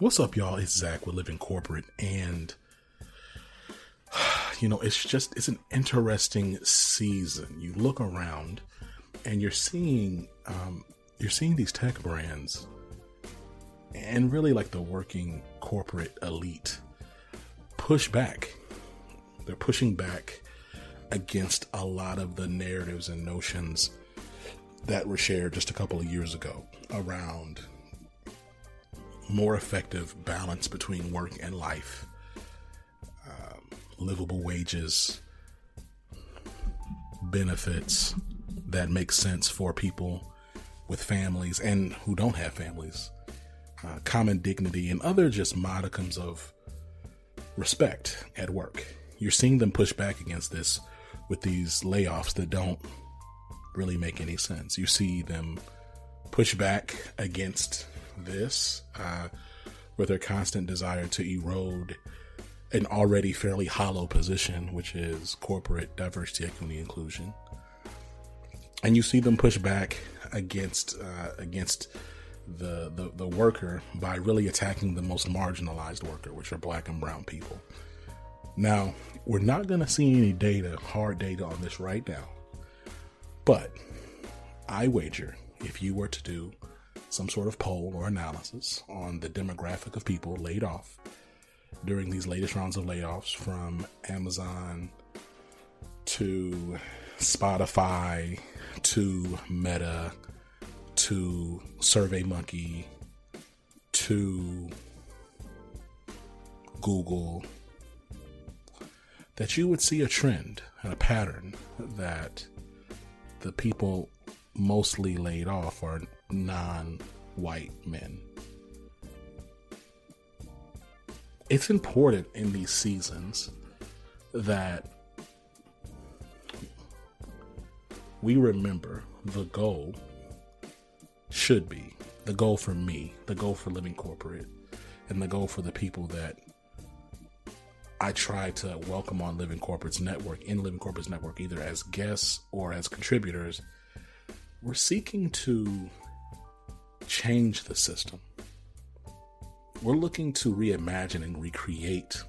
What's up, y'all? It's Zach with Living Corporate, and you know, it's just it's an interesting season. You look around, and you're seeing um, you're seeing these tech brands, and really like the working corporate elite push back. They're pushing back against a lot of the narratives and notions that were shared just a couple of years ago around more effective balance between work and life, um, livable wages, benefits that make sense for people with families and who don't have families, uh, common dignity, and other just modicums of respect at work. You're seeing them push back against this with these layoffs that don't really make any sense. You see them push back against this uh, with their constant desire to erode an already fairly hollow position, which is corporate diversity, equity, inclusion. And you see them push back against uh, against the, the the worker by really attacking the most marginalized worker, which are black and brown people. Now, we're not going to see any data, hard data on this right now, but I wager if you were to do some sort of poll or analysis on the demographic of people laid off during these latest rounds of layoffs from Amazon to Spotify to Meta to SurveyMonkey to Google, that you would see a trend and a pattern that the people mostly laid off are non white men. It's important in these seasons that we remember the goal should be the goal for me, the goal for living corporate, and the goal for the people that I try to welcome on Living Corporate's network, in Living Corporate's network, either as guests or as contributors. We're seeking to change the system. We're looking to reimagine and recreate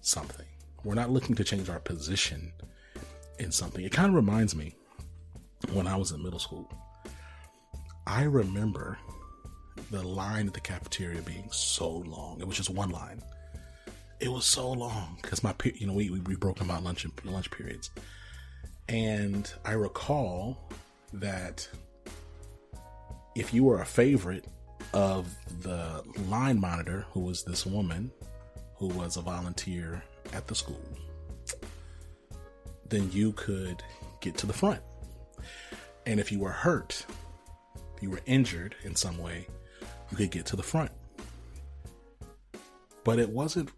something. We're not looking to change our position in something. It kind of reminds me when I was in middle school. I remember the line at the cafeteria being so long. It was just one line. It was so long because my, you know, we, we broke about lunch and lunch periods, and I recall that if you were a favorite of the line monitor, who was this woman who was a volunteer at the school, then you could get to the front. And if you were hurt, if you were injured in some way, you could get to the front. But it wasn't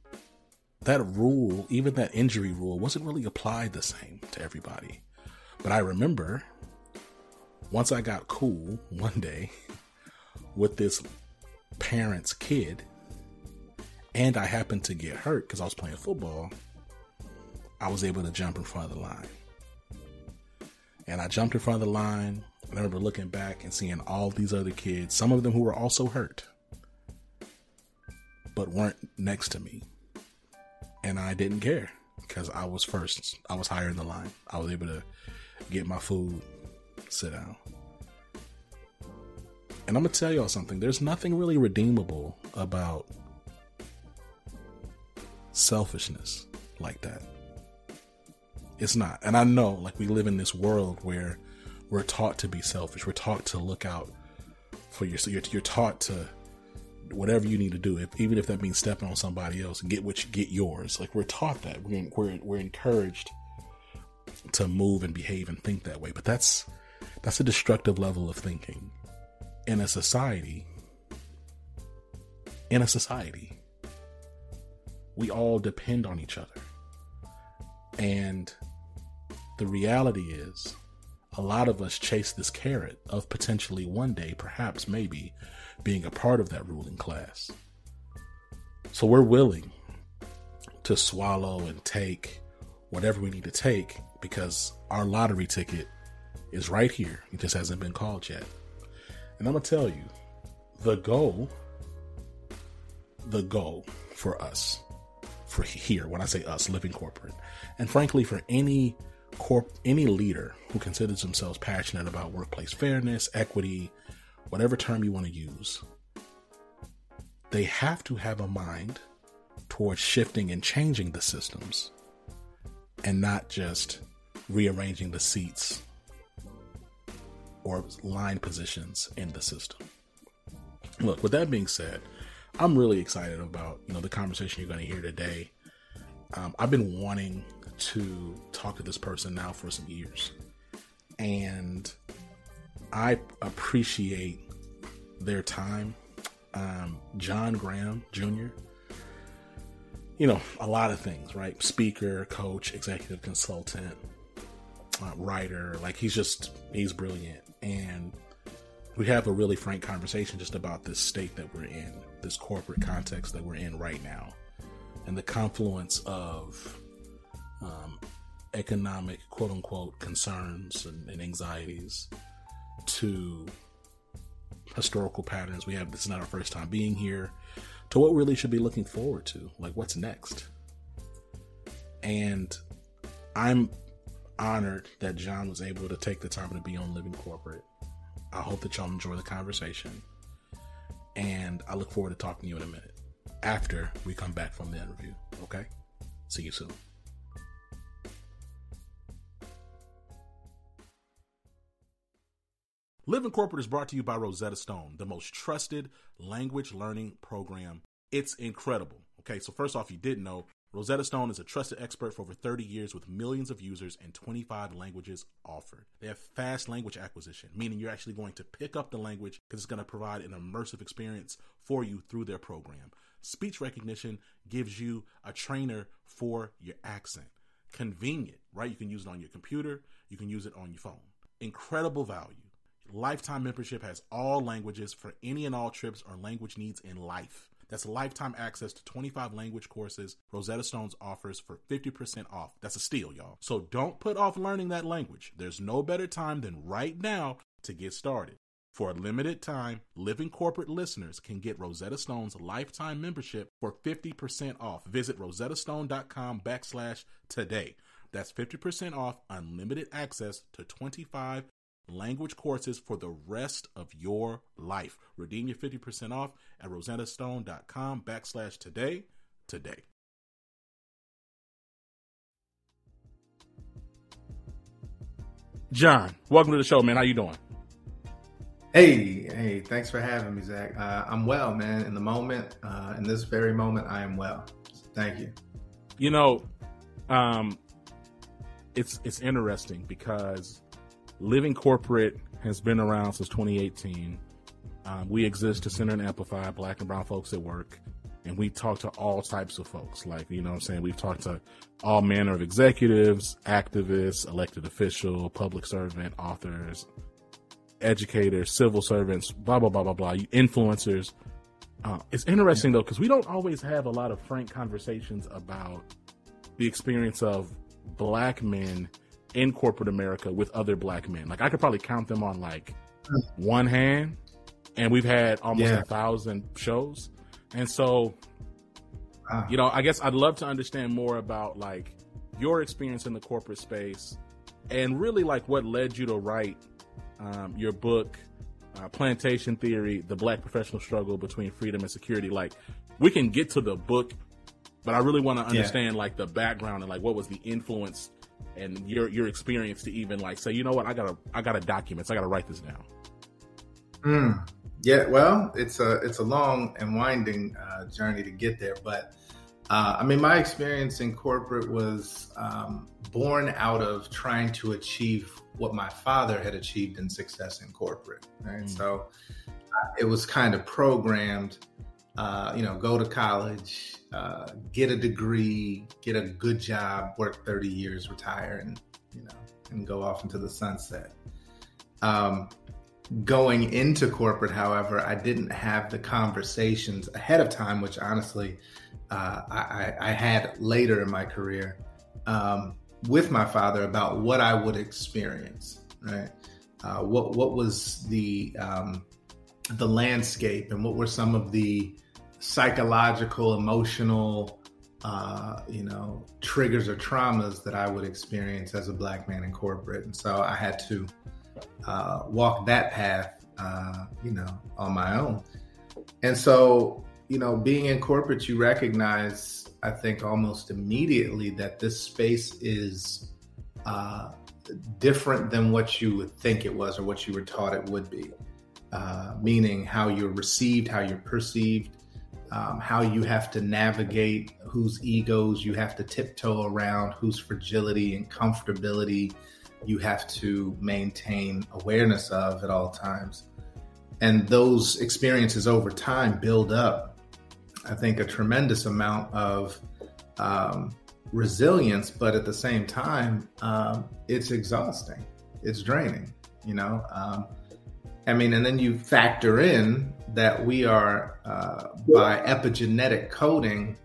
that rule, even that injury rule, wasn't really applied the same to everybody. But I remember once I got cool one day with this parent's kid, and I happened to get hurt because I was playing football, I was able to jump in front of the line. And I jumped in front of the line. I remember looking back and seeing all these other kids, some of them who were also hurt, but weren't next to me. And I didn't care because I was first. I was higher in the line. I was able to get my food, sit down. And I'm going to tell y'all something. There's nothing really redeemable about selfishness like that. It's not. And I know, like, we live in this world where we're taught to be selfish. We're taught to look out for yourself. You're, you're taught to whatever you need to do, if, even if that means stepping on somebody else and get what you get yours. Like, we're taught that. We're, we're, we're encouraged to move and behave and think that way. But that's that's a destructive level of thinking in a society. In a society, we all depend on each other. And the reality is, a lot of us chase this carrot of potentially one day, perhaps, maybe, being a part of that ruling class. So we're willing to swallow and take whatever we need to take because our lottery ticket is right here. It just hasn't been called yet. And I'm going to tell you the goal the goal for us, for here, when I say us, living corporate, and frankly, for any corp, any leader who considers themselves passionate about workplace fairness, equity, whatever term you want to use, they have to have a mind towards shifting and changing the systems and not just rearranging the seats or line positions in the system. Look, with that being said, I'm really excited about you know the conversation you're going to hear today. Um, I've been wanting to talk to this person now for some years, and I appreciate their time. Um, John Graham Jr. You know a lot of things, right? Speaker, coach, executive consultant, uh, writer. Like he's just he's brilliant, and we have a really frank conversation just about this state that we're in, this corporate context that we're in right now, and the confluence of um, economic quote unquote concerns and, and anxieties to historical patterns. We have this is not our first time being here to what really should be looking forward to, like what's next. And I'm honored that John was able to take the time to be on Living Corporate. I hope that y'all enjoy the conversation. And I look forward to talking to you in a minute after we come back from the interview. Okay? See you soon. Living Corporate is brought to you by Rosetta Stone, the most trusted language learning program. It's incredible. Okay, so first off, you didn't know Rosetta Stone is a trusted expert for over 30 years with millions of users and 25 languages offered. They have fast language acquisition, meaning you're actually going to pick up the language because it's going to provide an immersive experience for you through their program. Speech recognition gives you a trainer for your accent. Convenient, right? You can use it on your computer, you can use it on your phone. Incredible value. Lifetime membership has all languages for any and all trips or language needs in life. That's lifetime access to 25 language courses Rosetta Stones offers for 50% off. That's a steal, y'all. So don't put off learning that language. There's no better time than right now to get started. For a limited time, Living Corporate listeners can get Rosetta Stone's lifetime membership for 50% off. Visit rosettastone.com backslash today. That's 50% off unlimited access to 25 language courses for the rest of your life. Redeem your 50% off at rosettastone.com backslash today today. John, welcome to the show, man. How you doing? Hey, hey, thanks for having me, Zach. Uh, I'm well, man. In the moment, uh, in this very moment, I am well. Thank you. You know, um, it's it's interesting because Living Corporate has been around since 2018. Um, we exist to center and amplify black and brown folks at work. And we talk to all types of folks. Like, you know I'm saying? We've talked to all manner of executives, activists, elected official, public servant, authors, educators, civil servants, blah, blah, blah, blah, blah, influencers. Uh, it's interesting, though, because we don't always have a lot of frank conversations about the experience of black men in corporate America with other black men. Like I could probably count them on like one hand, and we've had almost yeah. a thousand shows. And so, ah. you know, I guess I'd love to understand more about like your experience in the corporate space, and really like what led you to write um, your book, uh, Plantation Theory: The Black Professional Struggle Between Freedom and Security. Like, we can get to the book, but I really want to understand yeah. like the background and like what was the influence and your your experience to even like say, you know what, I gotta I gotta document, so I gotta write this down. Mm. Yeah, well, it's a it's a long and winding uh, journey to get there, but uh, I mean, my experience in corporate was um, born out of trying to achieve what my father had achieved in success in corporate. Right, mm. so uh, it was kind of programmed. Uh, you know, go to college, uh, get a degree, get a good job, work 30 years, retire, and you know, and go off into the sunset. Um, going into corporate, however, I didn't have the conversations ahead of time, which honestly uh, I, I, had later in my career um, with my father about what I would experience. Right, uh, what what was the um, the landscape and what were some of the psychological, emotional, uh, you know, triggers or traumas that I would experience as a black man in corporate. And so I had to uh, walk that path, uh, you know, on my own. And so, you know, being in corporate, you recognize, I think, almost immediately that this space is uh, different than what you would think it was or what you were taught it would be. Uh, meaning how you're received, how you're perceived, um, how you have to navigate whose egos you have to tiptoe around, whose fragility and comfortability you have to maintain awareness of at all times. And those experiences over time build up, I think, a tremendous amount of um, resilience, but at the same time, um, it's exhausting, it's draining, you know. Um, I mean, and then you factor in that we are, uh, by epigenetic coding,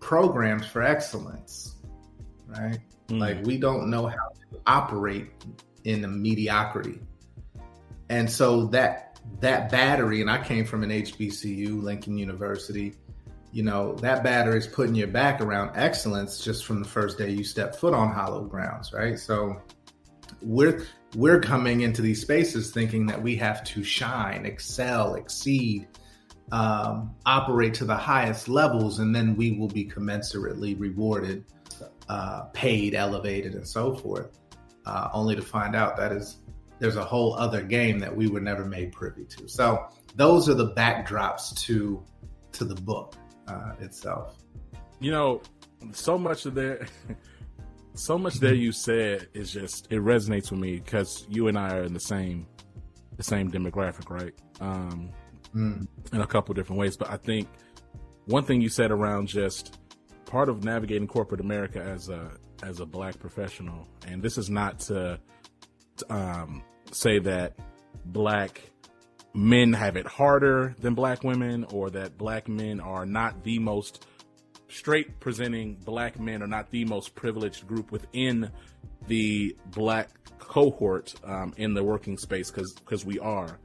programmed for excellence, right? Mm. Like we don't know how to operate in the mediocrity. And so that that battery, and I came from an HBCU, Lincoln University, you know, that battery is putting your back around excellence just from the first day you step foot on hollow grounds, right? So we're we're coming into these spaces thinking that we have to shine, excel, exceed, um, operate to the highest levels, and then we will be commensurately rewarded, uh, paid, elevated, and so forth. Uh, only to find out that is there's a whole other game that we were never made privy to. So those are the backdrops to to the book uh, itself. You know, so much of there. so much that you said is just it resonates with me because you and I are in the same the same demographic, right? Um, mm. In a couple different ways, but I think one thing you said around just part of navigating corporate America as a as a black professional, and this is not to, to um, say that black men have it harder than black women or that black men are not the most straight presenting black men are not the most privileged group within the black cohort um, in the working space because because we are,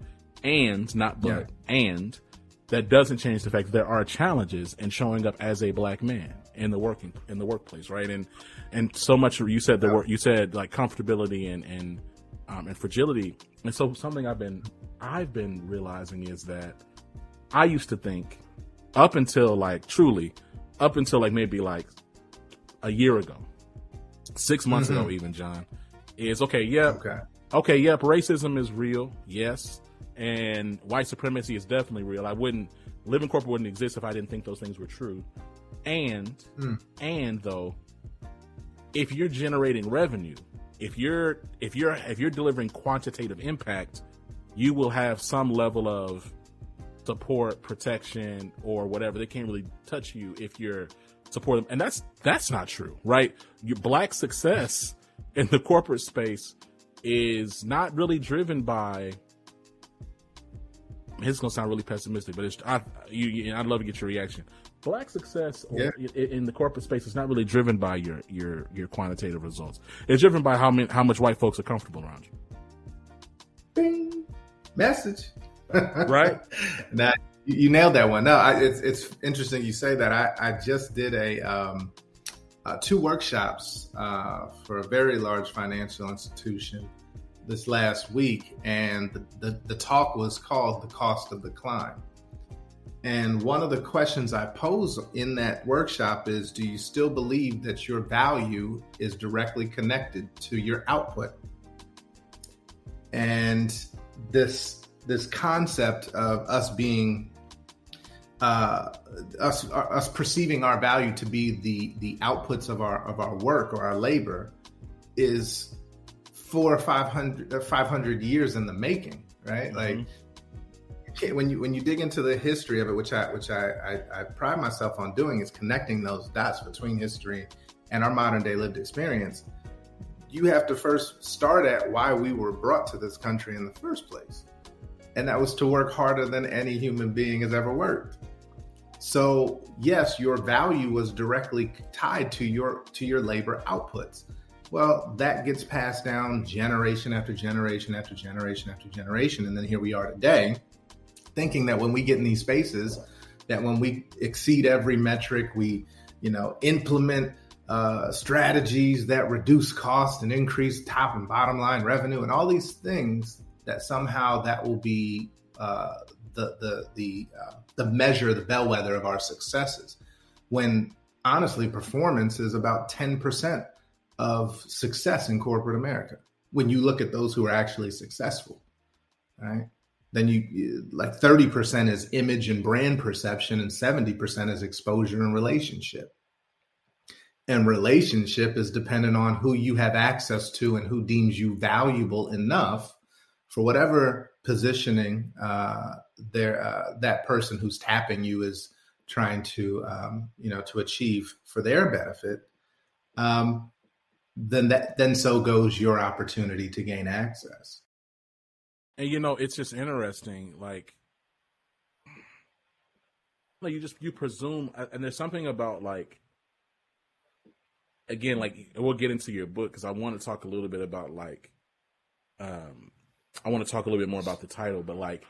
and not but yeah. and that doesn't change the fact that there are challenges in showing up as a black man in the working in the workplace, right? And and so much you said the work you said like comfortability and and um, and fragility, and so something I've been I've been realizing is that I used to think up until like truly up until like maybe like a year ago, six months mm-hmm. ago, even John, is okay. Yep. Okay. Okay. Yep. Racism is real. Yes. And white supremacy is definitely real. I wouldn't living corporate wouldn't exist if I didn't think those things were true. And mm. and though, if you're generating revenue, if you're if you're if you're delivering quantitative impact, you will have some level of support, protection, or whatever. They can't really touch you if you're supporting them. And that's that's not true, right? Your black success in the corporate space is not really driven by it's gonna sound really pessimistic, but it's I you, I'd love to get your reaction. Black success yeah. in the corporate space is not really driven by your your your quantitative results. It's driven by how many how much white folks are comfortable around you. Bing. Message. Right? now you nailed that one. No, I, it's it's interesting you say that. I I just did a um, uh, two workshops uh, for a very large financial institution this last week, and the, the, the talk was called "The Cost of the Climb." And one of the questions I pose in that workshop is Do you still believe that your value is directly connected to your output? And this this concept of us being uh, us us perceiving our value to be the the outputs of our of our work or our labor is four or 500, uh, 500 years in the making, right? Mm-hmm. Like when you when you dig into the history of it, which I which I, I, I pride myself on doing, is connecting those dots between history and our modern day lived experience. You have to first start at why we were brought to this country in the first place and that was to work harder than any human being has ever worked. So, yes, your value was directly tied to your to your labor outputs. Well, that gets passed down generation after generation after generation after generation and then here we are today thinking that when we get in these spaces that when we exceed every metric, we, you know, implement uh, strategies that reduce cost and increase top and bottom line revenue and all these things that somehow that will be uh, the the the uh, the measure, the bellwether of our successes. When honestly, performance is about ten percent of success in corporate America. When you look at those who are actually successful, right? Then you like thirty percent is image and brand perception, and seventy percent is exposure and relationship and relationship is dependent on who you have access to and who deems you valuable enough for whatever positioning uh, there uh, that person who's tapping you is trying to um, you know to achieve for their benefit um, then that then so goes your opportunity to gain access. And you know it's just interesting like like you just you presume and there's something about like again, like we'll get into your book because I want to talk a little bit about like, um, I want to talk a little bit more about the title, but like,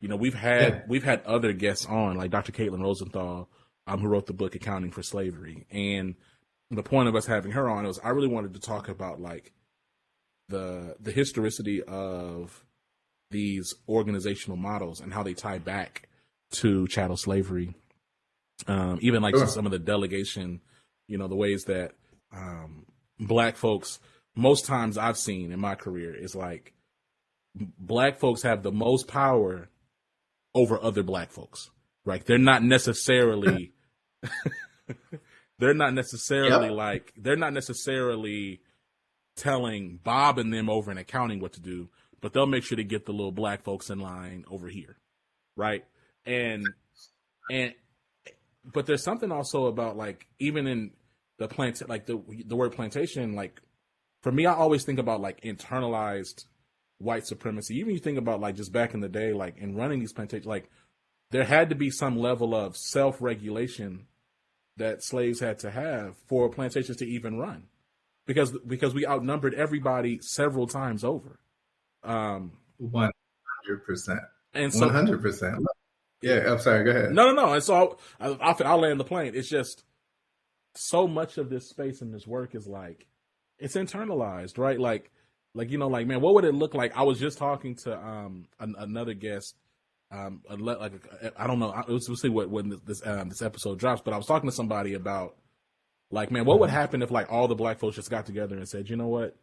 you know, we've had yeah. we've had other guests on, like Dr. Caitlin Rosenthal, um, who wrote the book Accounting for Slavery, and the point of us having her on was I really wanted to talk about like the the historicity of these organizational models and how they tie back to chattel slavery. Um, even like sure. some of the delegation, you know, the ways that um, black folks most times I've seen in my career is like black folks have the most power over other black folks. Right? They're not necessarily they're not necessarily yep. like they're not necessarily telling Bob and them over in accounting what to do, but they'll make sure to get the little black folks in line over here. Right? And and but there's something also about like even in the plant like the the word plantation like for me I always think about like internalized white supremacy. Even you think about like just back in the day, like in running these plantations, like there had to be some level of self regulation that slaves had to have for plantations to even run, because because we outnumbered everybody several times over. Um, one hundred percent, and one hundred percent. Yeah, I'm sorry. Go ahead. No, no, no. And so I'll, I'll, I'll land the plane. It's just so much of this space and this work is like it's internalized, right? Like, like you know, like man, what would it look like? I was just talking to um an, another guest, um, like I don't know, we'll see what when this um, this episode drops, but I was talking to somebody about like, man, what would happen if like all the black folks just got together and said, you know what,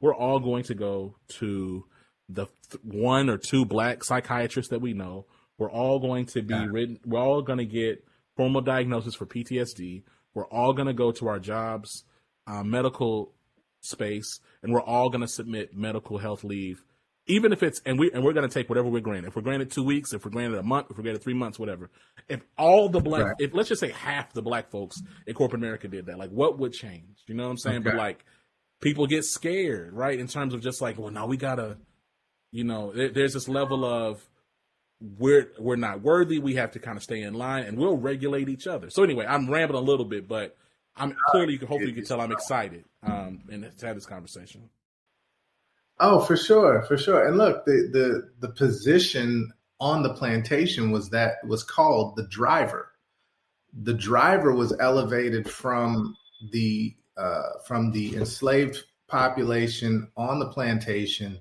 we're all going to go to the th- one or two black psychiatrists that we know. We're all going to be written. We're all going to get formal diagnosis for PTSD. We're all going to go to our jobs, uh, medical space, and we're all going to submit medical health leave, even if it's and we and we're going to take whatever we're granted. If we're granted two weeks, if we're granted a month, if we're granted three months, whatever. If all the black, right. if let's just say half the black folks in corporate America did that, like what would change? You know what I'm saying? Okay. But like people get scared, right? In terms of just like, well, now we gotta, you know, there, there's this level of we're we're not worthy. We have to kind of stay in line, and we'll regulate each other. So anyway, I'm rambling a little bit, but I'm clearly you can hopefully you can tell I'm excited um, and to have this conversation. Oh, for sure, for sure. And look, the the the position on the plantation was that was called the driver. The driver was elevated from the uh, from the enslaved population on the plantation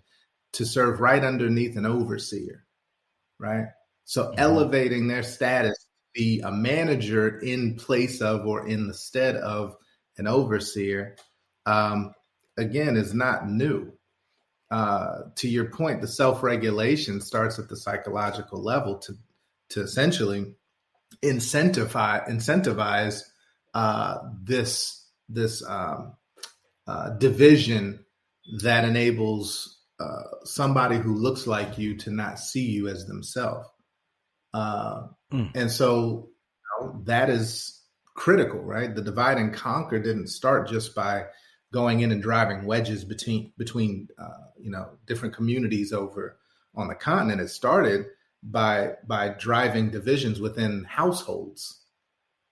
to serve right underneath an overseer right? So mm-hmm. elevating their status be a manager in place of or in the stead of an overseer, um, again, is not new. Uh, to your point, the self-regulation starts at the psychological level to to essentially incentivize incentivize uh, this this um, uh, division that enables uh, somebody who looks like you to not see you as themselves. Mm. And so you know, that is critical, right? The divide and conquer didn't start just by going in and driving wedges between between uh, you know different communities over on the continent. It started by by driving divisions within households,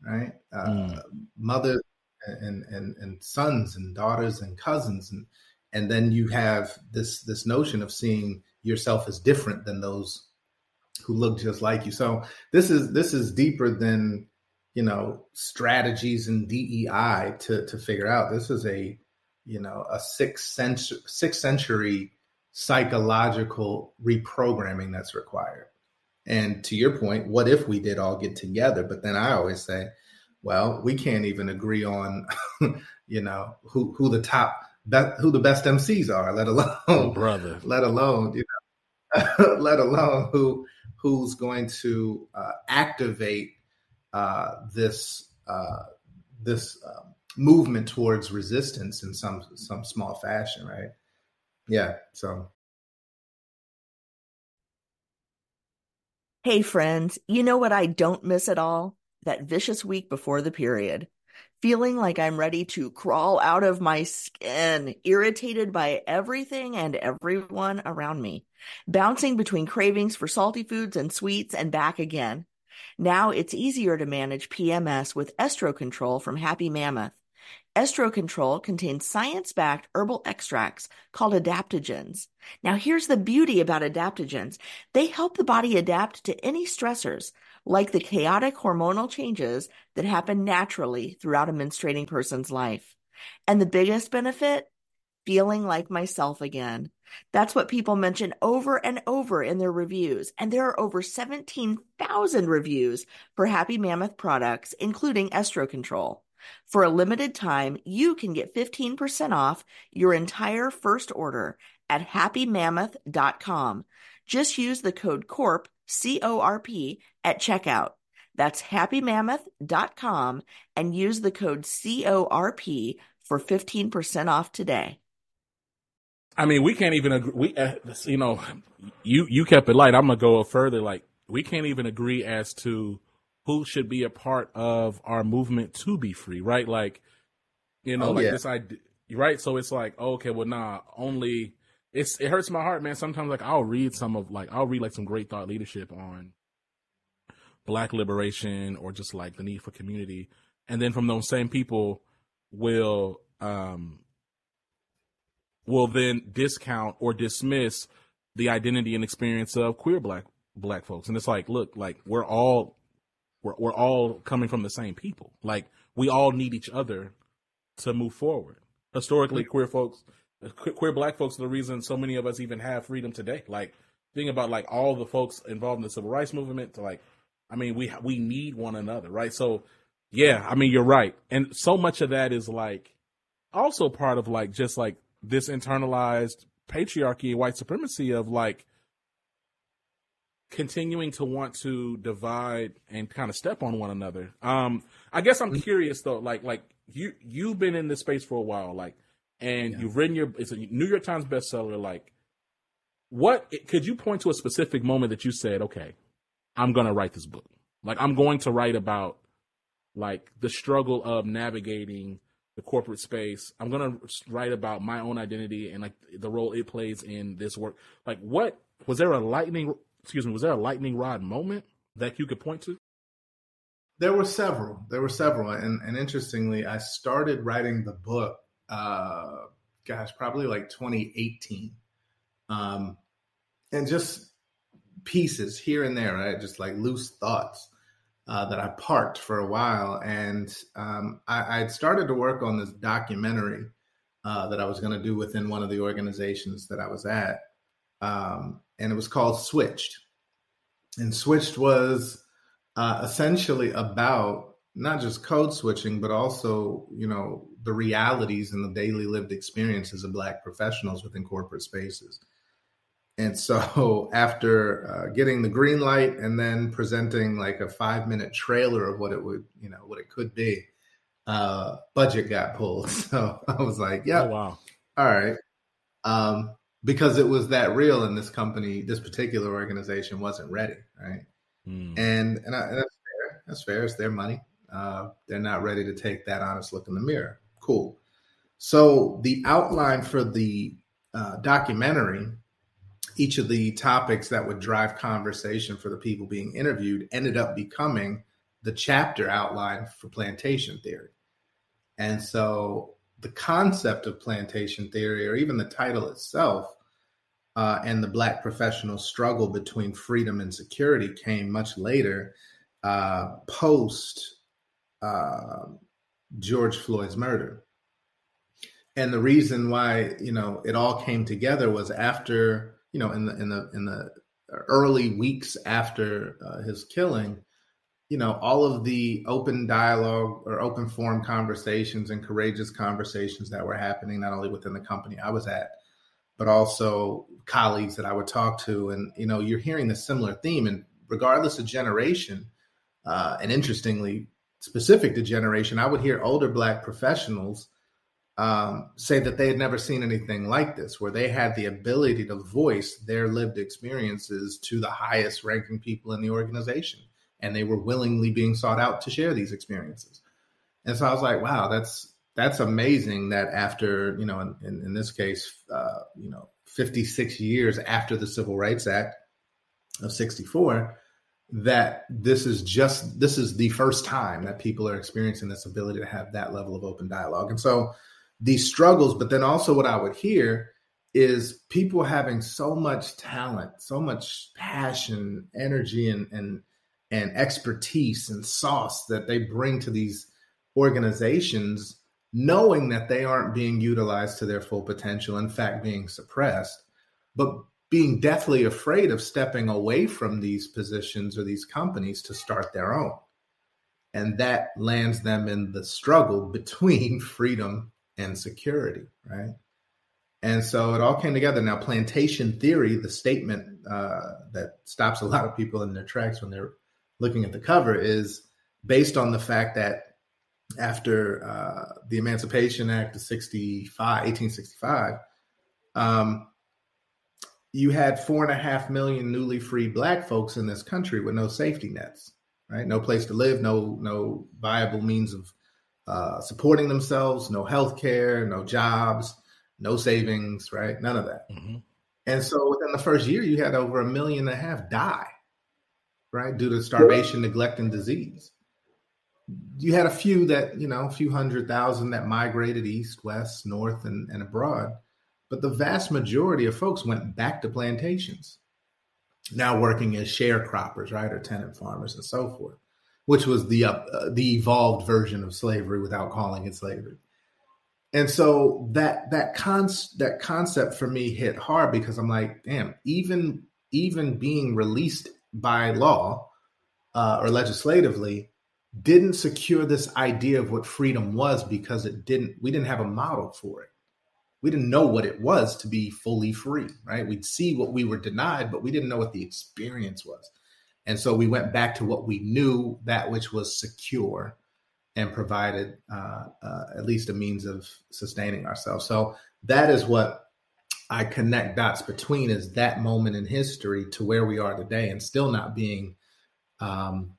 right? Uh, mm. Mothers and, and and sons and daughters and cousins and and then you have this this notion of seeing yourself as different than those who look just like you. So this is this is deeper than you know strategies and DEI to to figure out. This is a you know a sixth century sixth century psychological reprogramming that's required. And to your point, what if we did all get together? But then I always say, well, we can't even agree on, you know, who who the top who the best MCs are, let alone oh, brother, let alone you know, let alone who who's going to uh, activate uh, this uh, this um, movement towards resistance in some some small fashion, right? Yeah. So. Hey, friends, you know what I don't miss at all? That vicious week before the period feeling like I'm ready to crawl out of my skin, irritated by everything and everyone around me, bouncing between cravings for salty foods and sweets and back again. Now it's easier to manage PMS with Estro Control from Happy Mammoth. Estro Control contains science backed herbal extracts called adaptogens. Now, here's the beauty about adaptogens they help the body adapt to any stressors like the chaotic hormonal changes that happen naturally throughout a menstruating person's life. And the biggest benefit? Feeling like myself again. That's what people mention over and over in their reviews. And there are over 17,000 reviews for Happy Mammoth products, including Estro Control. For a limited time, you can get 15% off your entire first order at happymammoth.com. Just use the code CORP C O R P, at checkout. That's happymammoth.com and use the code CORP for 15% off today. I mean, we can't even agree. We, uh, you know, you you kept it light. I'm gonna go further. Like, we can't even agree as to who should be a part of our movement to be free, right? Like, you know, oh, like yeah. this idea, right? So it's like, okay, well, nah, only it's it hurts my heart, man. Sometimes like I'll read some of like I'll read like some great thought leadership on black liberation or just like the need for community, and then from those same people will um will then discount or dismiss the identity and experience of queer black black folks, and it's like, look, like we're all we're we're all coming from the same people. Like we all need each other to move forward. Historically, queer folks queer black folks are the reason so many of us even have freedom today. Like think about like all the folks involved in the civil rights movement to like, I mean, we we need one another, right? So yeah, I mean, you're right, and so much of that is like also part of like just like this internalized patriarchy, white supremacy of like continuing to want to divide and kind of step on one another. Um, I guess I'm mm-hmm. curious though, like like you you've been in this space for a while, like and yeah. you've written your it's a New York Times bestseller. Like, what could you point to a specific moment that you said, okay, I'm gonna write this book. Like, I'm going to write about like the struggle of navigating the corporate space. I'm gonna write about my own identity and like the role it plays in this work. Like, what was there a lightning? Excuse me, was there a lightning rod moment that you could point to? There were several. There were several, and and interestingly, I started writing the book uh, gosh, probably like 2018. Um, and just pieces here and there, right? Just like loose thoughts uh, that I parked for a while. And um, I, would started to work on this documentary uh, that I was going to do within one of the organizations that I was at. Um, and it was called Switched. And Switched was uh, essentially about not just code switching, but also, you know, the realities and the daily lived experiences of Black professionals within corporate spaces. And so, after uh, getting the green light and then presenting like a five minute trailer of what it would, you know, what it could be, uh, budget got pulled. So I was like, yeah, oh, wow. All right. Um, because it was that real and this company, this particular organization wasn't ready. Right. Mm. And, and, I, and that's fair. That's fair. It's their money. Uh, they're not ready to take that honest look in the mirror. Cool. So the outline for the uh, documentary, each of the topics that would drive conversation for the people being interviewed ended up becoming the chapter outline for plantation theory. And so the concept of plantation theory, or even the title itself, uh, and the black professional struggle between freedom and security came much later, uh, post uh, George Floyd's murder. And the reason why you know it all came together was after you know in the in the in the early weeks after uh, his killing, you know all of the open dialogue or open forum conversations and courageous conversations that were happening not only within the company I was at but also colleagues that I would talk to. And, you know, you're hearing the similar theme. And regardless of generation, uh, and interestingly, specific to generation, I would hear older Black professionals um, say that they had never seen anything like this, where they had the ability to voice their lived experiences to the highest ranking people in the organization. And they were willingly being sought out to share these experiences. And so I was like, wow, that's that's amazing that after you know in, in, in this case uh, you know 56 years after the civil rights act of 64 that this is just this is the first time that people are experiencing this ability to have that level of open dialogue. And so these struggles but then also what i would hear is people having so much talent so much passion energy and and and expertise and sauce that they bring to these organizations knowing that they aren't being utilized to their full potential, in fact, being suppressed, but being deathly afraid of stepping away from these positions or these companies to start their own. And that lands them in the struggle between freedom and security, right? And so it all came together. Now, plantation theory, the statement uh, that stops a lot of people in their tracks when they're looking at the cover, is based on the fact that after uh, the Emancipation Act of 65, 1865, um, you had four and a half million newly freed black folks in this country with no safety nets, right? No place to live, no no viable means of uh, supporting themselves, no health care, no jobs, no savings, right? None of that. Mm-hmm. And so within the first year, you had over a million and a half die, right, due to starvation, neglect, and disease you had a few that you know a few hundred thousand that migrated east west north and, and abroad but the vast majority of folks went back to plantations. Now working as sharecroppers right or tenant farmers and so forth which was the uh, the evolved version of slavery without calling it slavery. And so that that con- that concept for me hit hard because i'm like damn even even being released by law uh, or legislatively didn't secure this idea of what freedom was because it didn't we didn't have a model for it we didn't know what it was to be fully free right? We'd see what we were denied but we didn't know what the experience was. And so we went back to what we knew that which was secure and provided uh, uh, at least a means of sustaining ourselves. So that is what i connect dots between is that moment in history to where we are today and still not being um,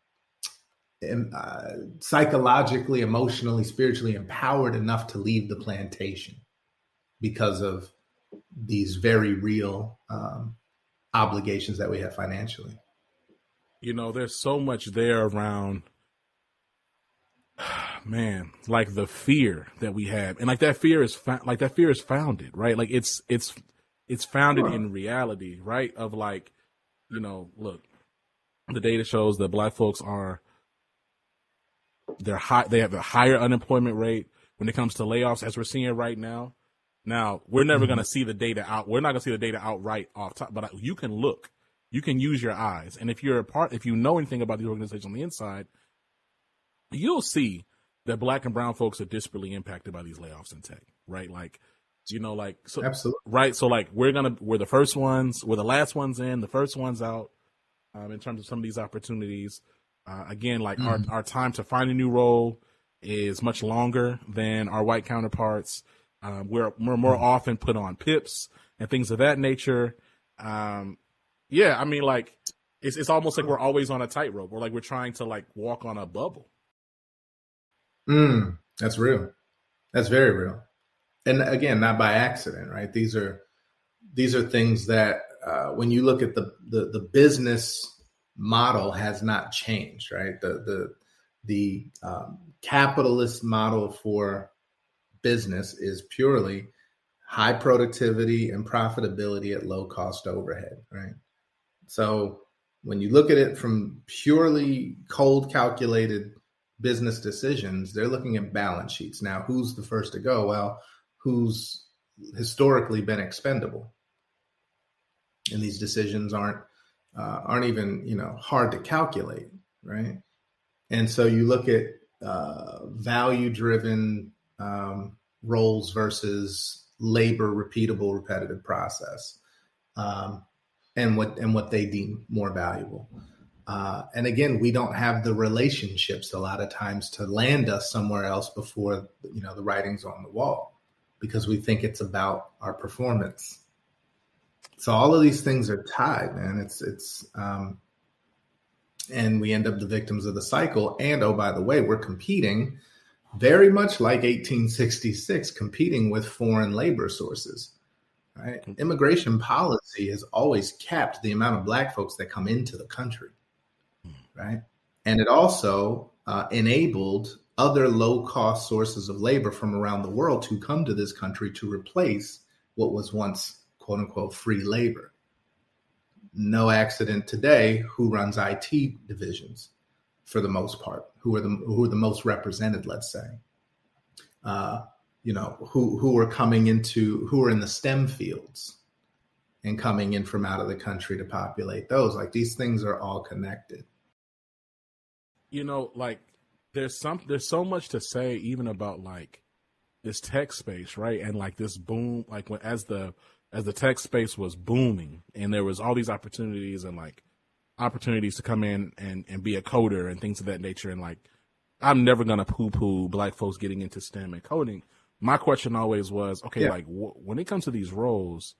uh, psychologically, emotionally, spiritually empowered enough to leave the plantation because of these very real um, obligations that we have financially. You know, there's so much there around, man, like the fear that we have, and like that fear is fa- like that fear is founded, right? Like it's it's it's founded sure. in reality, right? Of like, you know, look, the data shows that black folks are they're high. They have a higher unemployment rate when it comes to layoffs, as we're seeing right now. Now we're never mm-hmm. going to see the data out. We're not going to see the data outright off top, but you can look. You can use your eyes, and if you're a part, if you know anything about the organization on the inside, you'll see that black and brown folks are disparately impacted by these layoffs in tech. Right, like you know, like so, absolutely right. So like we're gonna we're the first ones, we're the last ones in, the first ones out, um, in terms of some of these opportunities. Uh, again, like mm. our, mm-hmm. our time to find a new role is much longer than our white counterparts. Um, we're, we're more mm. often put on PIPs and things of that nature. Um, yeah, I mean, like, it's, it's almost like we're always on a tightrope. We're like, we're trying to like walk on a bubble. Mm, that's real. That's very real. And again, not by accident, right? These are, these are things that, uh, when you look at the, the, the business model has not changed, right? The the the um, capitalist model for business is purely high productivity and profitability at low cost overhead, right? So when you look at it from purely cold calculated business decisions, they're looking at balance sheets. Now, who's the first to go? Well, who's historically been expendable? And these decisions aren't uh, aren't even you know hard to calculate, right? And so you look at uh, value driven um, roles versus labor repeatable repetitive process um, and what and what they deem more valuable. Uh, and again we don't have the relationships a lot of times to land us somewhere else before you know the writing's on the wall because we think it's about our performance. So all of these things are tied man. It's it's um, and we end up the victims of the cycle. And oh by the way we're competing very much like 1866, competing with foreign labor sources. Right? Mm-hmm. Immigration policy has always capped the amount of black folks that come into the country. Mm-hmm. Right. And it also uh, enabled other low cost sources of labor from around the world to come to this country to replace what was once quote unquote free labor. No accident today who runs IT divisions for the most part, who are the who are the most represented, let's say. Uh, you know, who who are coming into who are in the STEM fields and coming in from out of the country to populate those. Like these things are all connected. You know, like there's some there's so much to say even about like this tech space, right? And like this boom, like when as the as the tech space was booming and there was all these opportunities and like opportunities to come in and, and be a coder and things of that nature. And like, I'm never going to poo poo black folks getting into STEM and coding. My question always was, okay, yeah. like w- when it comes to these roles,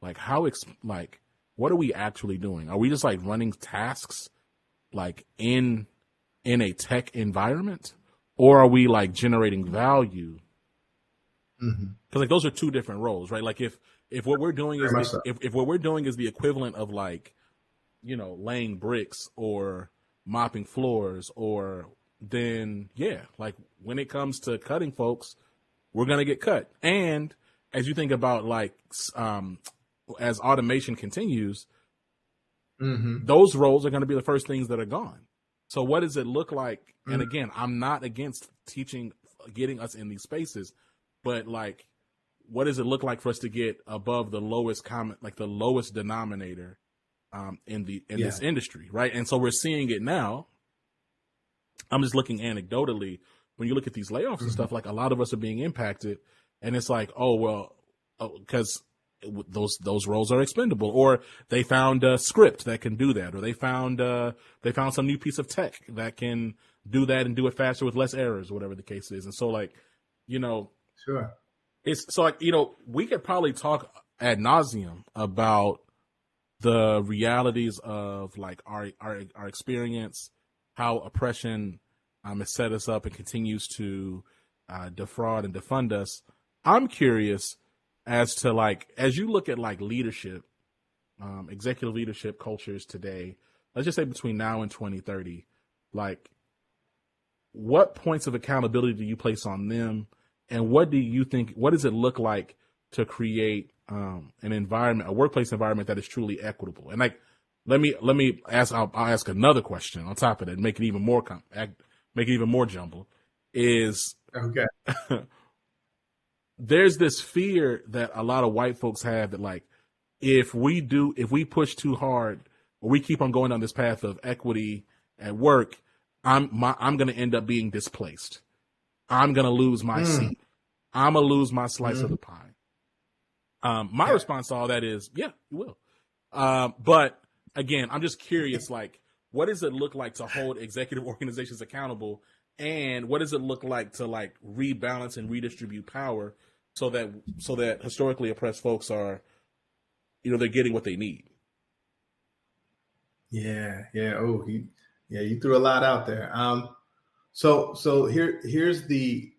like how, ex- like, what are we actually doing? Are we just like running tasks like in, in a tech environment or are we like generating value? Because mm-hmm. like those are two different roles, right? Like if, if what we're doing is, the, if, if what we're doing is the equivalent of like, you know, laying bricks or mopping floors or then yeah, like when it comes to cutting folks, we're going to get cut. And as you think about like um as automation continues, mm-hmm. those roles are going to be the first things that are gone. So what does it look like? Mm-hmm. And again, I'm not against teaching getting us in these spaces, but like what does it look like for us to get above the lowest common like the lowest denominator um, in the in yeah. this industry, right? And so we're seeing it now. I'm just looking anecdotally when you look at these layoffs mm-hmm. and stuff. Like a lot of us are being impacted, and it's like, oh well, because oh, those those roles are expendable, or they found a script that can do that, or they found uh, they found some new piece of tech that can do that and do it faster with less errors, whatever the case is. And so, like, you know, sure, it's so like you know we could probably talk ad nauseum about the realities of like our our, our experience, how oppression um, has set us up and continues to uh, defraud and defund us. I'm curious as to like as you look at like leadership, um, executive leadership cultures today. Let's just say between now and 2030, like what points of accountability do you place on them, and what do you think? What does it look like to create um, an environment, a workplace environment that is truly equitable. And like, let me let me ask. I'll, I'll ask another question on top of that, make it even more com- make it even more jumbled. Is okay. there's this fear that a lot of white folks have that like, if we do, if we push too hard, or we keep on going down this path of equity at work, I'm my, I'm going to end up being displaced. I'm going to lose my mm. seat. I'm going to lose my slice mm. of the pie. Um, my response to all that is, yeah, you will. Um, but again, I'm just curious, like, what does it look like to hold executive organizations accountable, and what does it look like to like rebalance and redistribute power so that so that historically oppressed folks are, you know, they're getting what they need. Yeah, yeah. Oh, he, yeah. You threw a lot out there. Um, so so here here's the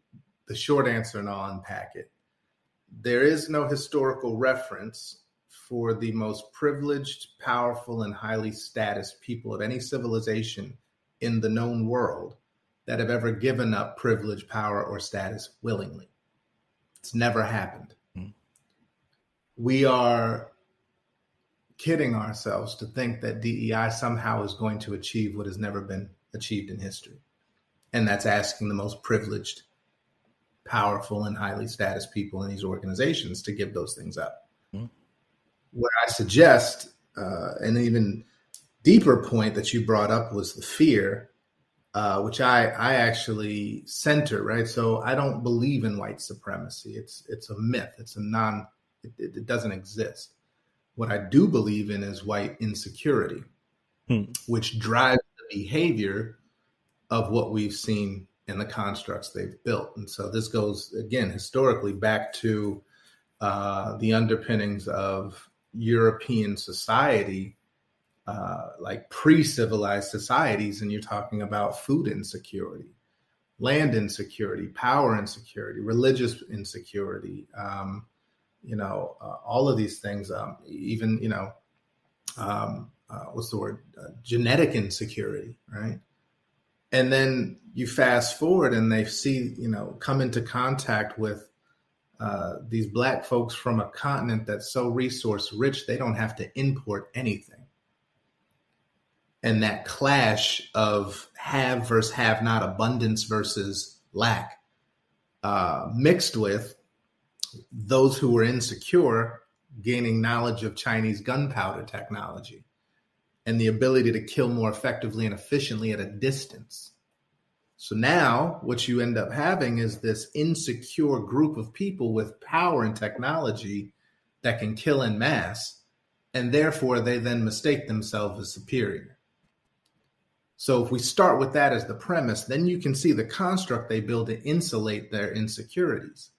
the short answer, and I'll unpack it there is no historical reference for the most privileged, powerful, and highly status people of any civilization in the known world that have ever given up privilege, power, or status willingly. It's never happened. Mm-hmm. we are kidding ourselves to think that DEI somehow is going to achieve what has never been achieved in history. And that's asking the most privileged, powerful, and highly status people in these organizations to give those things up. Mm-hmm. What I suggest, uh, an even deeper point that you brought up was the fear, uh, which I, I actually center, right? So I don't believe in white supremacy. It's, it's a myth. It's a non, it, it doesn't exist what I do believe in is white insecurity, hmm. which drives the behavior of what we've seen in the constructs they've built. And so this goes, again, historically back to uh, the underpinnings of European society, uh, like pre civilized societies. And you're talking about food insecurity, land insecurity, power insecurity, religious insecurity. Um, you know, uh, all of these things, um, even, you know, um, uh, what's the word? Uh, genetic insecurity, right? And then you fast forward and they see, you know, come into contact with uh, these black folks from a continent that's so resource rich, they don't have to import anything. And that clash of have versus have not, abundance versus lack, uh, mixed with those who were insecure gaining knowledge of Chinese gunpowder technology and the ability to kill more effectively and efficiently at a distance. So now what you end up having is this insecure group of people with power and technology that can kill in mass, and therefore they then mistake themselves as superior. So if we start with that as the premise, then you can see the construct they build to insulate their insecurities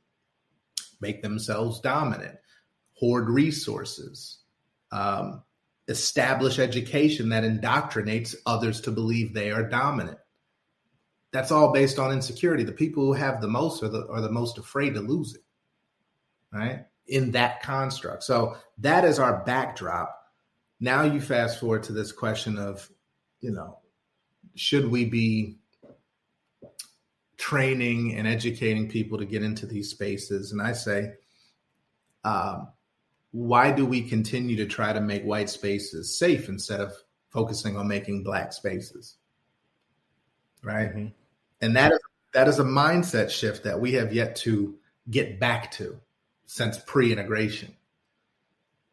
make themselves dominant, hoard resources, um, establish education that indoctrinates others to believe they are dominant. That's all based on insecurity. The people who have the most are the, are the most afraid to lose it, right? In that construct. So that is our backdrop. Now you fast forward to this question of, you know, should we be training and educating people to get into these spaces. And I say, um, why do we continue to try to make white spaces safe instead of focusing on making black spaces? Right. Mm-hmm. And that is that is a mindset shift that we have yet to get back to since pre-integration.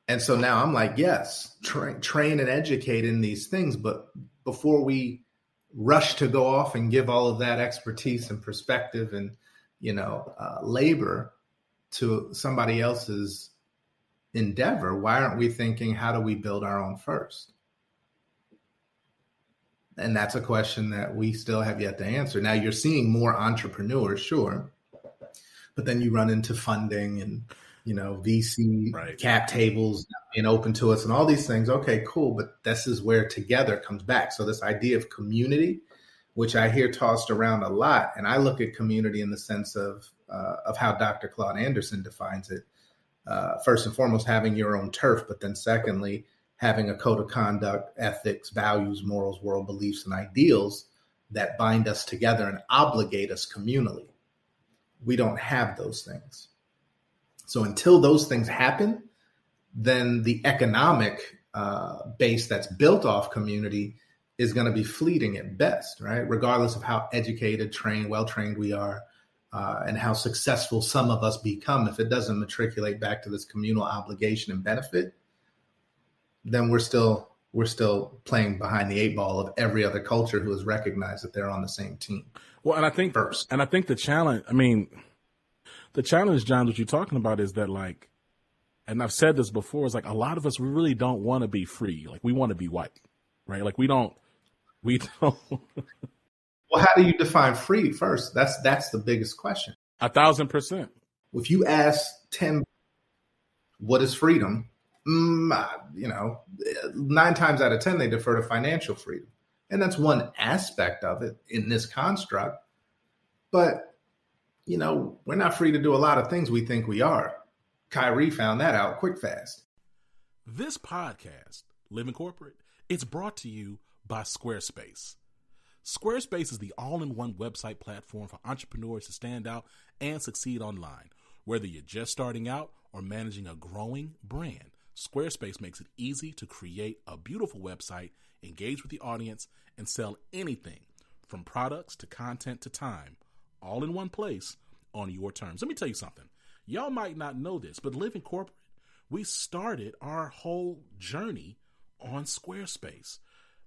And so now I'm like, yes, tra- train and educate in these things, but before we rush to go off and give all of that expertise and perspective and you know uh, labor to somebody else's endeavor why aren't we thinking how do we build our own first? And that's a question that we still have yet to answer. Now you're seeing more entrepreneurs sure but then you run into funding and you know vc right. cap tables being open to us and all these things. Okay cool but this is where together comes back. So this idea of community which i hear tossed around a lot and i look at community in the sense of uh, of how dr claude anderson defines it uh, first and foremost having your own turf but then secondly having a code of conduct ethics values morals world beliefs and ideals that bind us together and obligate us communally we don't have those things so until those things happen, then the economic uh, base that's built off community is going to be fleeting at best, right? Regardless of how educated, trained, well trained we are, uh, and how successful some of us become, if it doesn't matriculate back to this communal obligation and benefit, then we're still we're still playing behind the eight ball of every other culture who has recognized that they're on the same team. Well, and I think first, and I think the challenge. I mean, the challenge, John, what you're talking about is that like, and I've said this before, is like a lot of us we really don't want to be free. Like we want to be white, right? Like we don't, we don't. Well, how do you define free first? That's that's the biggest question. A thousand percent. If you ask ten, what is freedom? Mm, you know, nine times out of ten they defer to financial freedom, and that's one aspect of it in this construct. But you know, we're not free to do a lot of things we think we are. Kyrie found that out quick fast. This podcast, Living Corporate, it's brought to you by Squarespace. Squarespace is the all in one website platform for entrepreneurs to stand out and succeed online. Whether you're just starting out or managing a growing brand, Squarespace makes it easy to create a beautiful website, engage with the audience, and sell anything from products to content to time, all in one place on your terms. Let me tell you something. Y'all might not know this, but Living Corporate, we started our whole journey on Squarespace.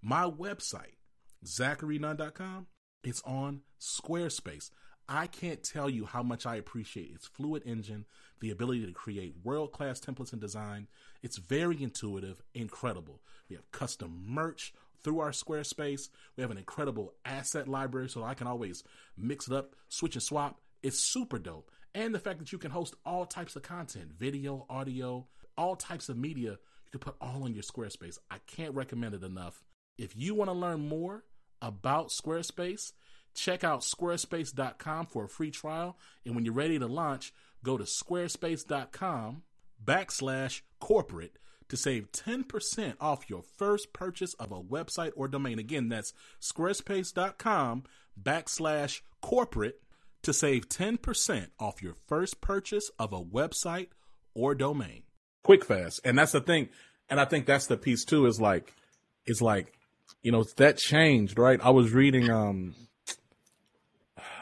My website, zacharynunn.com, it's on Squarespace. I can't tell you how much I appreciate its fluid engine, the ability to create world class templates and design. It's very intuitive, incredible. We have custom merch through our Squarespace. We have an incredible asset library so I can always mix it up, switch and swap. It's super dope. And the fact that you can host all types of content video, audio, all types of media, you can put all on your Squarespace. I can't recommend it enough. If you want to learn more about Squarespace, Check out squarespace.com for a free trial. And when you're ready to launch, go to squarespace.com backslash corporate to save 10% off your first purchase of a website or domain. Again, that's squarespace.com backslash corporate to save 10% off your first purchase of a website or domain. Quick fast. And that's the thing. And I think that's the piece too is like, is like, you know, that changed, right? I was reading, um,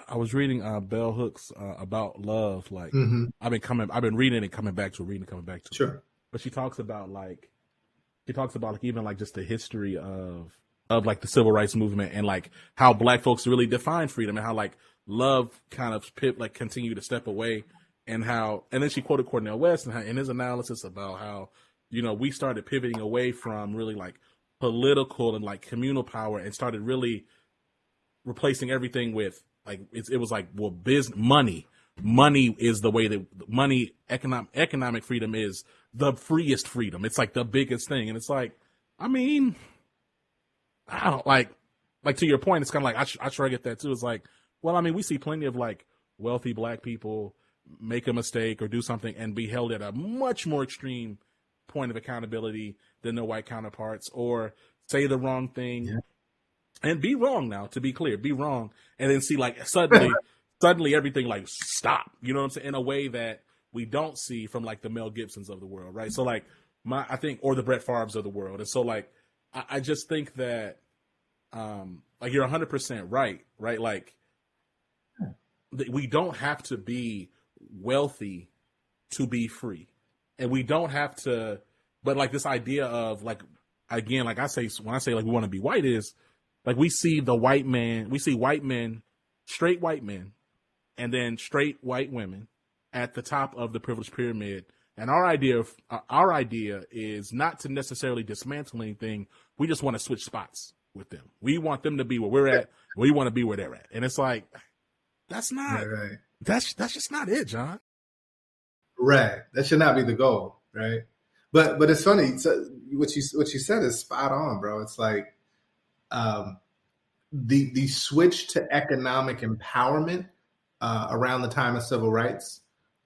I was reading uh, Bell Hooks uh, about love. Like mm-hmm. I've been coming, I've been reading and coming back to reading and coming back to. Sure. It. But she talks about like, she talks about like even like just the history of of like the civil rights movement and like how black folks really define freedom and how like love kind of pip like continue to step away and how and then she quoted Cornel West and how, in his analysis about how you know we started pivoting away from really like political and like communal power and started really replacing everything with like it was like well, business money, money is the way that money economic economic freedom is the freest freedom. It's like the biggest thing, and it's like, I mean, I don't like like to your point. It's kind of like I I try to get that too. It's like, well, I mean, we see plenty of like wealthy black people make a mistake or do something and be held at a much more extreme point of accountability than their white counterparts or say the wrong thing yeah. and be wrong now to be clear be wrong. And then see like suddenly suddenly everything like stop. You know what i'm saying? In a way that we don't see from like the mel gibsons of the world right? So like my i think or the brett Favres of the world. And so like i, I just think that um like you're 100% right right? Like we don't have to be wealthy to be free and we don't have to but like this idea of like again like i say when i say like we want to be white is like we see the white man, we see white men, straight white men, and then straight white women at the top of the privilege pyramid. And our idea of uh, our idea is not to necessarily dismantle anything. We just want to switch spots with them. We want them to be where we're at. We want to be where they're at. And it's like that's not right, right. that's that's just not it, John. Right. That should not be the goal, right? But but it's funny. So what you what you said is spot on, bro. It's like um, the the switch to economic empowerment uh, around the time of civil rights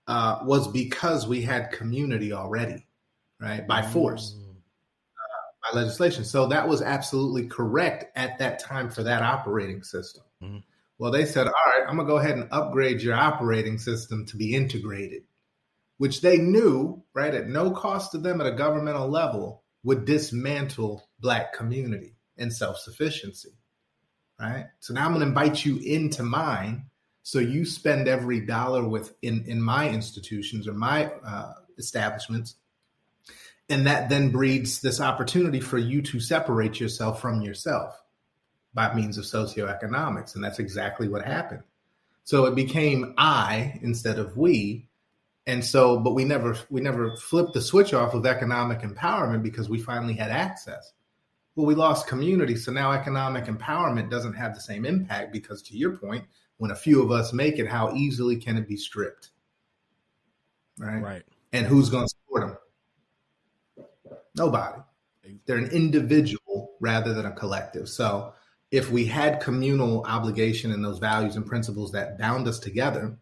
uh, was because we had community already, right, by force, mm. uh, by legislation. So that was absolutely correct at that time for that operating system. Mm. Well, they said, all right, I'm gonna go ahead and upgrade your operating system to be integrated, which they knew, right, at no cost to them at a governmental level, would dismantle black community and self sufficiency. Right. So now I'm going to invite you into mine. So you spend every dollar with in, in my institutions or my uh, establishments. And that then breeds this opportunity for you to separate yourself from yourself by means of socioeconomics. And that's exactly what happened. So it became I instead of we. And so, but we never we never flipped the switch off of economic empowerment because we finally had access. Well, we lost community. So now economic empowerment doesn't have the same impact because, to your point, when a few of us make it, how easily can it be stripped? Right. Right. And who's going to support them? Nobody. They're an individual rather than a collective. So if we had communal obligation and those values and principles that bound us together,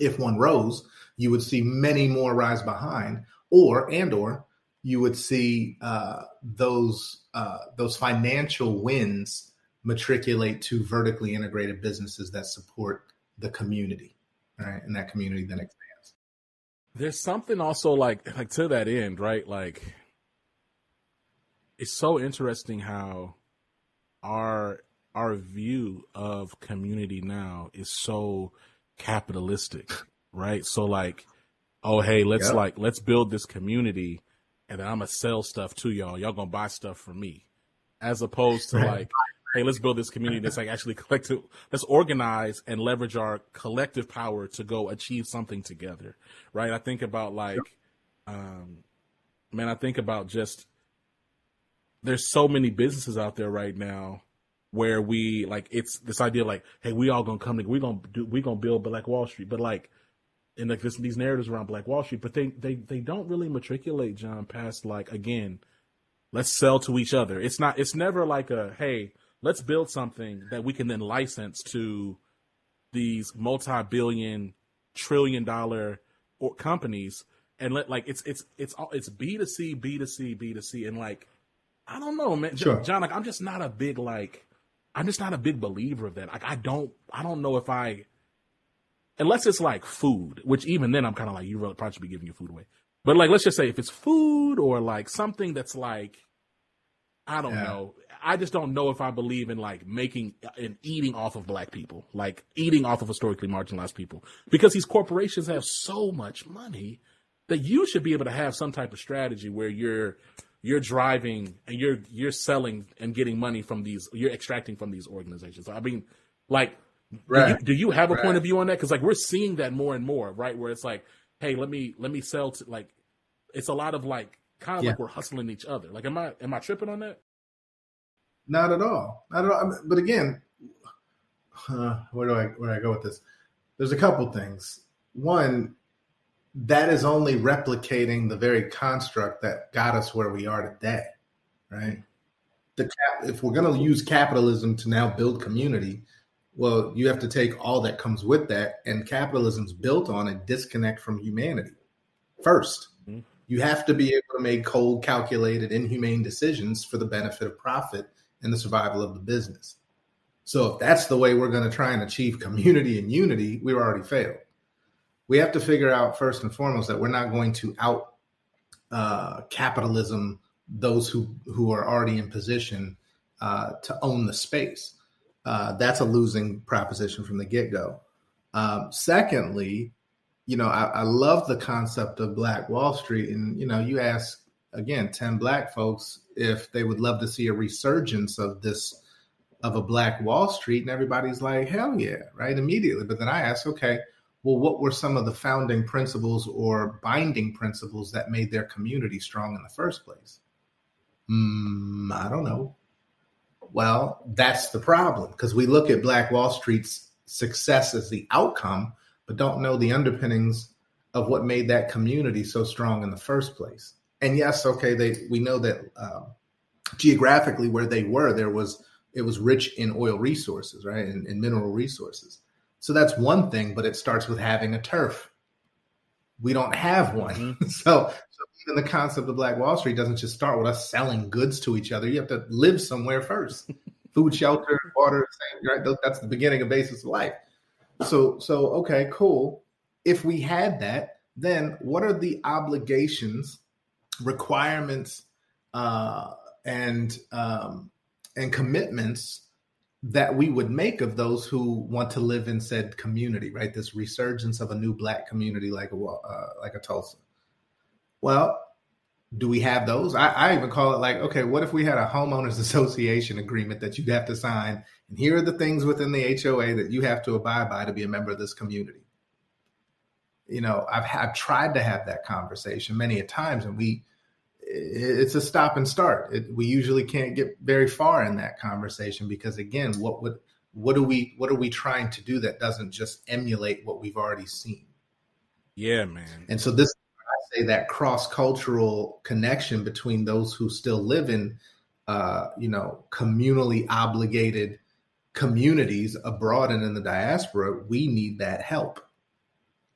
if one rose, you would see many more rise behind, or and or you would see uh, those uh, those financial wins matriculate to vertically integrated businesses that support the community, right? And that community then expands. there's something also like like to that end, right? Like it's so interesting how our our view of community now is so capitalistic, right? So like, oh hey, let's yep. like let's build this community and then I'm gonna sell stuff to y'all. Y'all gonna buy stuff from me. As opposed to like, hey, let's build this community that's like actually collective let's organize and leverage our collective power to go achieve something together. Right? I think about like um man, I think about just there's so many businesses out there right now where we like it's this idea like, hey, we all gonna come together, we gonna do we gonna build Black Wall Street, but like in like this, these narratives around Black Wall Street, but they they they don't really matriculate John past like again, let's sell to each other. It's not it's never like a hey, let's build something that we can then license to these multi-billion trillion dollar or companies and let like it's it's it's all it's B to C, B to C, B to C, and like I don't know, man. Sure. John, like I'm just not a big like I'm just not a big believer of that. Like I don't I don't know if I unless it's like food, which even then I'm kind of like you really probably should be giving your food away. But like let's just say if it's food or like something that's like I don't yeah. know. I just don't know if I believe in like making uh, and eating off of black people, like eating off of historically marginalized people, because these corporations have so much money that you should be able to have some type of strategy where you're you're driving and you're you're selling and getting money from these you're extracting from these organizations i mean like right. do, you, do you have a right. point of view on that because like we're seeing that more and more right where it's like hey let me let me sell to like it's a lot of like kind of yeah. like we're hustling each other like am i am i tripping on that not at all not at all but again uh, where do i where do i go with this there's a couple things one that is only replicating the very construct that got us where we are today, right? The cap, if we're going to use capitalism to now build community, well, you have to take all that comes with that, and capitalism's built on a disconnect from humanity. 1st mm-hmm. you have to be able to make cold, calculated, inhumane decisions for the benefit of profit and the survival of the business. So, if that's the way we're going to try and achieve community and unity, we've already failed we have to figure out first and foremost that we're not going to out uh, capitalism those who who are already in position uh, to own the space. Uh, that's a losing proposition from the get go. Um, secondly, you know, I, I, love the concept of Black Wall Street, and you know, you ask again ten black folks if they would love to see a resurgence of this of a Black Wall Street, and everybody's like, hell yeah, right, immediately. But then I ask, okay well, what were some of the founding principles or binding principles that made their community strong in the first place? Mm, I don't know. Well, that's the problem because we look at Black Wall Street's success as the outcome, but don't know the underpinnings of what made that community so strong in the first place. And yes, okay, they we know that um, geographically where they were, there was it was rich in oil resources, right, and, and mineral resources. So that's one thing, but it starts with having a turf. We don't have one. Mm-hmm. So, so even the concept of Black Wall Street doesn't just start with us selling goods to each other. You have to live somewhere first. Food, shelter, water, right? That's the beginning of basis of life. So, so okay, cool. If we had that, then what are the obligations, requirements, uh, and um, and commitments that we would make of those who want to live in said community, right? This resurgence of a new black community like a uh, like a Tulsa. Well, do we have those? I, I, even call it like, okay, what if we had a homeowners association agreement that you'd have to sign, and here are the things within the HOA that you have to abide by to be a member of this community. You know, I've I've tried to have that conversation many a times, and we it's a stop and start. It, we usually can't get very far in that conversation because again, what would what are we what are we trying to do that doesn't just emulate what we've already seen? Yeah, man. And so this say that cross cultural connection between those who still live in uh, you know communally obligated communities abroad and in the diaspora, we need that help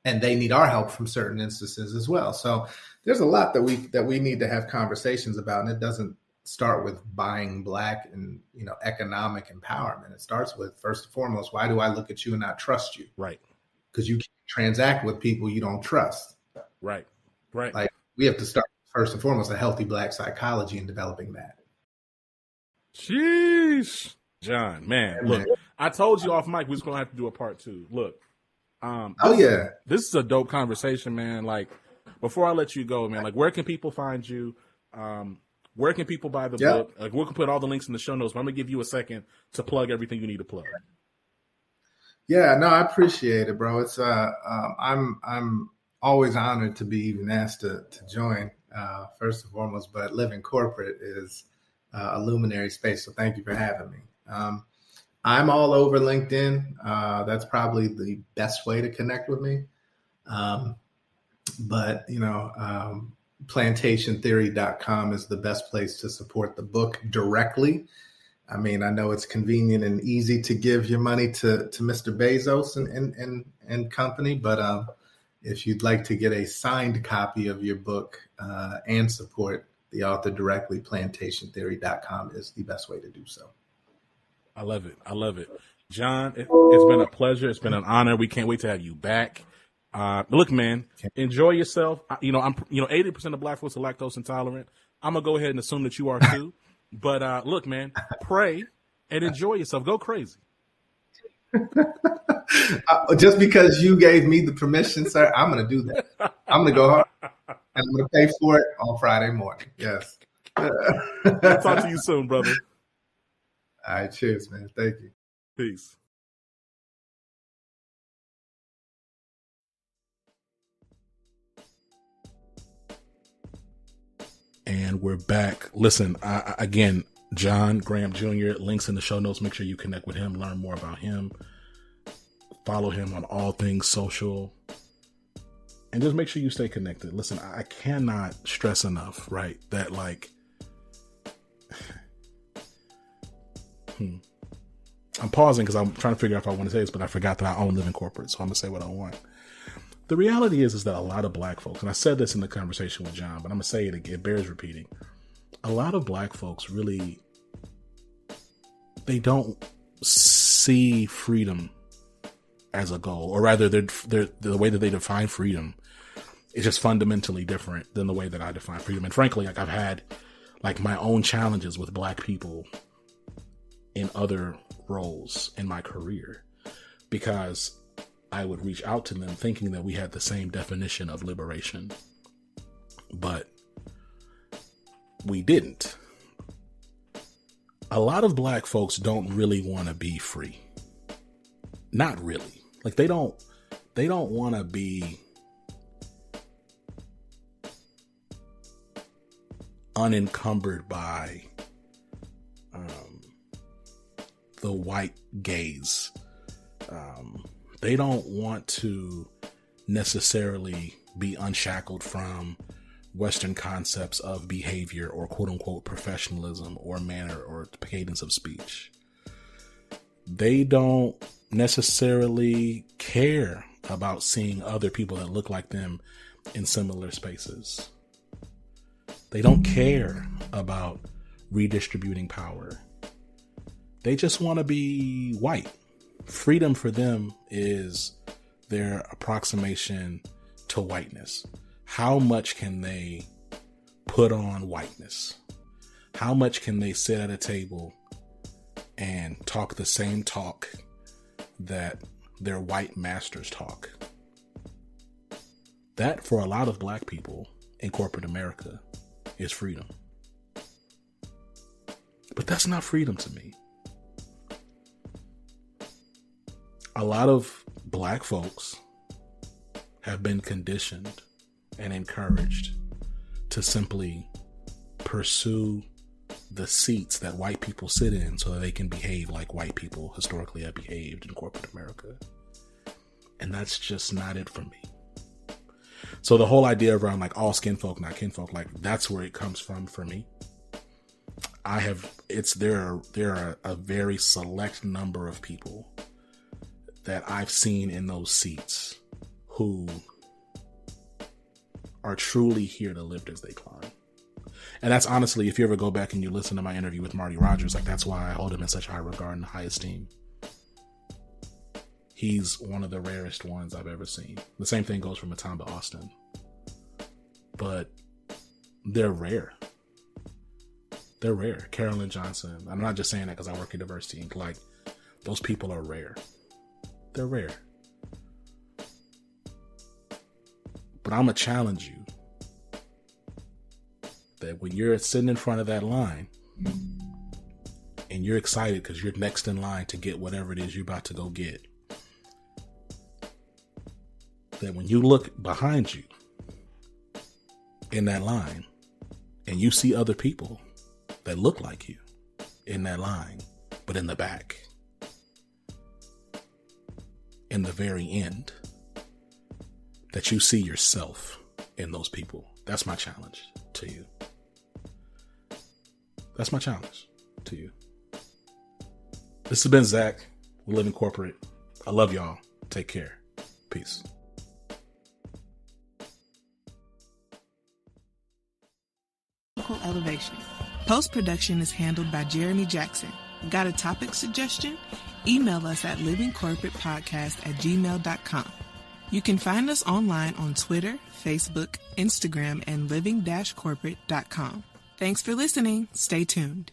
and they need our help from certain instances as well. So there's a lot that we that we need to have conversations about, and it doesn't start with buying black and you know economic empowerment. It starts with first and foremost, why do I look at you and not trust you? Right. Because you can't transact with people you don't trust. Right. Right. Like we have to start first and foremost a healthy black psychology in developing that. Jeez. John, man, look, I told you off mic we was gonna have to do a part two. Look, um, oh yeah, this is a dope conversation, man. Like, before I let you go, man, like, where can people find you? Um, where can people buy the yep. book? Like, we can put all the links in the show notes. But I'm gonna give you a second to plug everything you need to plug. Yeah, no, I appreciate it, bro. It's uh, um, I'm I'm always honored to be even asked to to join. Uh, first and foremost, but living corporate is uh, a luminary space. So thank you for having me. Um, I'm all over LinkedIn. Uh, that's probably the best way to connect with me. Um, but, you know, um, plantationtheory.com is the best place to support the book directly. I mean, I know it's convenient and easy to give your money to, to Mr. Bezos and, and, and, and company, but um, if you'd like to get a signed copy of your book uh, and support the author directly, plantationtheory.com is the best way to do so. I love it. I love it. John, it, has been a pleasure. It's been an honor. We can't wait to have you back. Uh, look, man, enjoy yourself. You know, I'm, you know, 80% of black folks are lactose intolerant. I'm going to go ahead and assume that you are too. but, uh, look, man, pray and enjoy yourself. Go crazy. Uh, just because you gave me the permission, sir, I'm going to do that. I'm going to go hard and I'm going to pay for it on Friday morning. Yes. I'll talk to you soon, brother. All right, cheers, man. Thank you. Peace. And we're back. Listen, I, again, John Graham Jr. Links in the show notes. Make sure you connect with him, learn more about him, follow him on all things social, and just make sure you stay connected. Listen, I cannot stress enough, right? That like Hmm. I'm pausing because I'm trying to figure out if I want to say this, but I forgot that I own living corporate, so I'm gonna say what I want. The reality is, is that a lot of black folks, and I said this in the conversation with John, but I'm gonna say it again. It bears repeating. A lot of black folks really, they don't see freedom as a goal, or rather, they're, they're, the way that they define freedom is just fundamentally different than the way that I define freedom. And frankly, like I've had like my own challenges with black people in other roles in my career because I would reach out to them thinking that we had the same definition of liberation. But we didn't. A lot of black folks don't really want to be free. Not really. Like they don't they don't want to be unencumbered by um, the white gaze. Um, they don't want to necessarily be unshackled from Western concepts of behavior or quote unquote professionalism or manner or cadence of speech. They don't necessarily care about seeing other people that look like them in similar spaces. They don't care about redistributing power. They just want to be white. Freedom for them is their approximation to whiteness. How much can they put on whiteness? How much can they sit at a table and talk the same talk that their white masters talk? That, for a lot of black people in corporate America, is freedom. But that's not freedom to me. a lot of black folks have been conditioned and encouraged to simply pursue the seats that white people sit in so that they can behave like white people historically have behaved in corporate America. And that's just not it for me. So the whole idea around like all skin folk, not kinfolk, like that's where it comes from for me. I have it's there are there are a very select number of people that I've seen in those seats who are truly here to lift as they climb. And that's honestly, if you ever go back and you listen to my interview with Marty Rogers, like that's why I hold him in such high regard and high esteem. He's one of the rarest ones I've ever seen. The same thing goes for Matamba Austin. but they're rare. They're rare. Carolyn Johnson. I'm not just saying that because I work in Diversity. Like, those people are rare. They're rare. But I'm going to challenge you that when you're sitting in front of that line and you're excited because you're next in line to get whatever it is you're about to go get, that when you look behind you in that line and you see other people that look like you in that line, but in the back, in the very end, that you see yourself in those people. That's my challenge to you. That's my challenge to you. This has been Zach. We live in corporate. I love y'all. Take care. Peace. Elevation. Post production is handled by Jeremy Jackson. Got a topic suggestion? Email us at livingcorporatepodcast at gmail.com. You can find us online on Twitter, Facebook, Instagram, and living-corporate.com. Thanks for listening. Stay tuned.